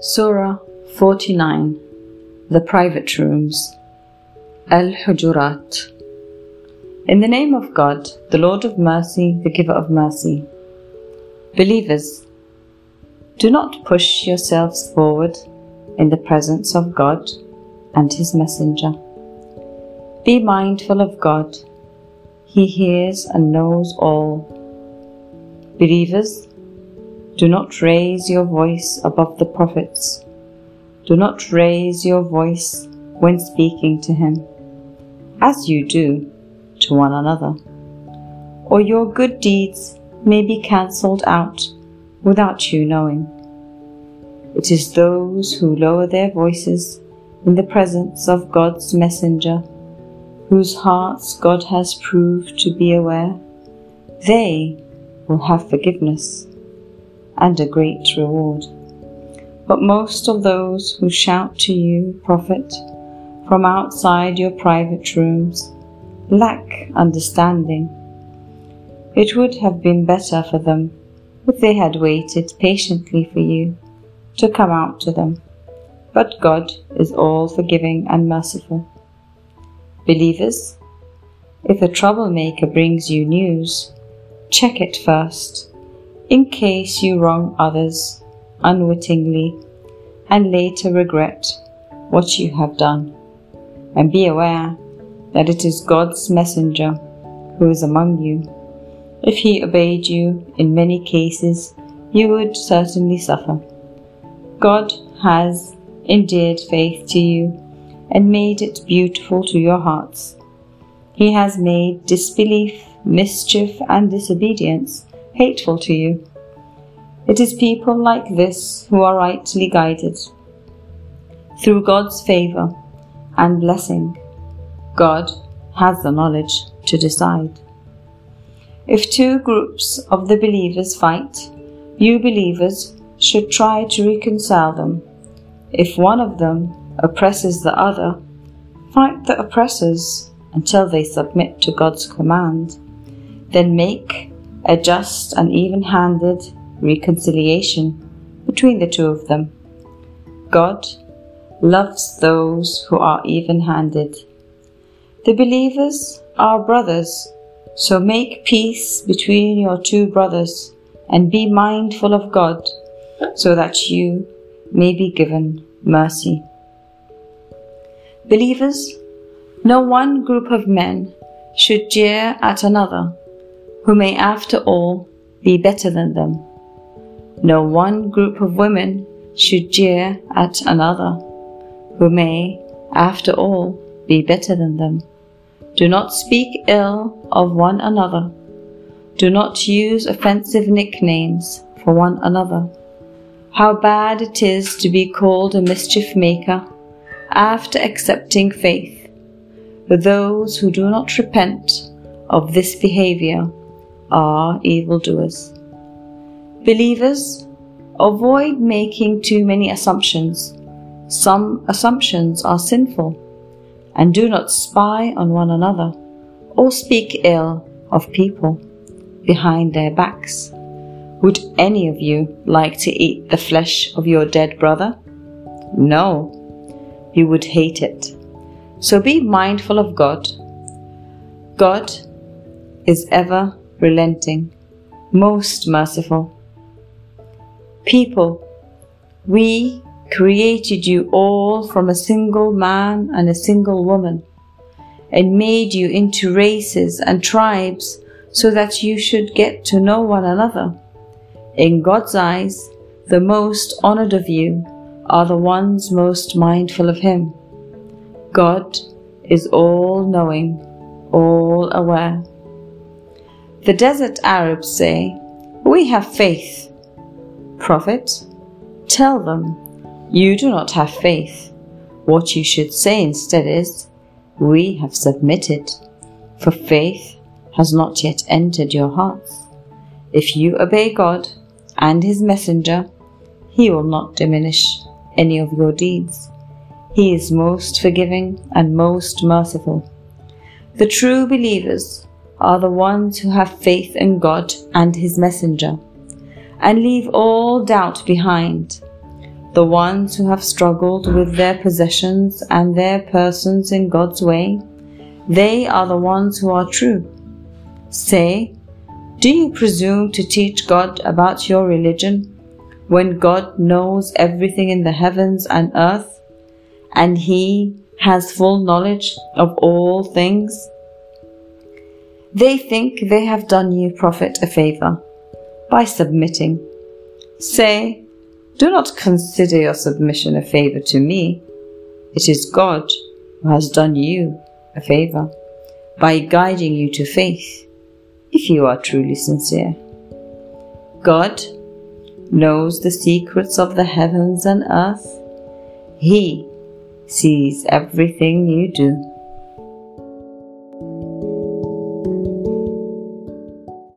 Surah 49 The Private Rooms Al Hujurat In the name of God, the Lord of Mercy, the Giver of Mercy. Believers, do not push yourselves forward in the presence of God and His Messenger. Be mindful of God. He hears and knows all. Believers, do not raise your voice above the prophets. Do not raise your voice when speaking to him, as you do to one another, or your good deeds may be cancelled out without you knowing. It is those who lower their voices in the presence of God's messenger, whose hearts God has proved to be aware, they will have forgiveness and a great reward. But most of those who shout to you, Prophet, from outside your private rooms, lack understanding. It would have been better for them if they had waited patiently for you to come out to them. But God is all forgiving and merciful. Believers, if a troublemaker brings you news, check it first in case you wrong others unwittingly and later regret what you have done. And be aware that it is God's messenger who is among you. If he obeyed you in many cases, you would certainly suffer. God has endeared faith to you and made it beautiful to your hearts. He has made disbelief, mischief, and disobedience hateful to you. It is people like this who are rightly guided. Through God's favor and blessing, God has the knowledge to decide. If two groups of the believers fight, you believers should try to reconcile them. If one of them oppresses the other, fight the oppressors until they submit to God's command. Then make a just and even handed reconciliation between the two of them. God loves those who are even handed. The believers are brothers, so make peace between your two brothers and be mindful of God so that you may be given mercy. Believers, no one group of men should jeer at another who may after all be better than them. No one group of women should jeer at another who may after all be better than them. Do not speak ill of one another. Do not use offensive nicknames for one another. How bad it is to be called a mischief maker after accepting faith. For Those who do not repent of this behavior are evildoers. Believers, avoid making too many assumptions. Some assumptions are sinful, and do not spy on one another or speak ill of people behind their backs. Would any of you like to eat the flesh of your dead brother? No, you would hate it. So be mindful of God. God is ever relenting, most merciful. People, we created you all from a single man and a single woman, and made you into races and tribes so that you should get to know one another. In God's eyes, the most honored of you are the ones most mindful of Him. God is all knowing, all aware. The desert Arabs say, We have faith. Prophet, tell them, You do not have faith. What you should say instead is, We have submitted, for faith has not yet entered your hearts. If you obey God and His Messenger, He will not diminish any of your deeds. He is most forgiving and most merciful. The true believers are the ones who have faith in God and His Messenger and leave all doubt behind. the ones who have struggled with their possessions and their persons in God's way, they are the ones who are true. Say, do you presume to teach God about your religion when God knows everything in the heavens and earth and He has full knowledge of all things? They think they have done you, Prophet, a favor by submitting. Say, do not consider your submission a favor to me. It is God who has done you a favor by guiding you to faith, if you are truly sincere. God knows the secrets of the heavens and earth. He sees everything you do.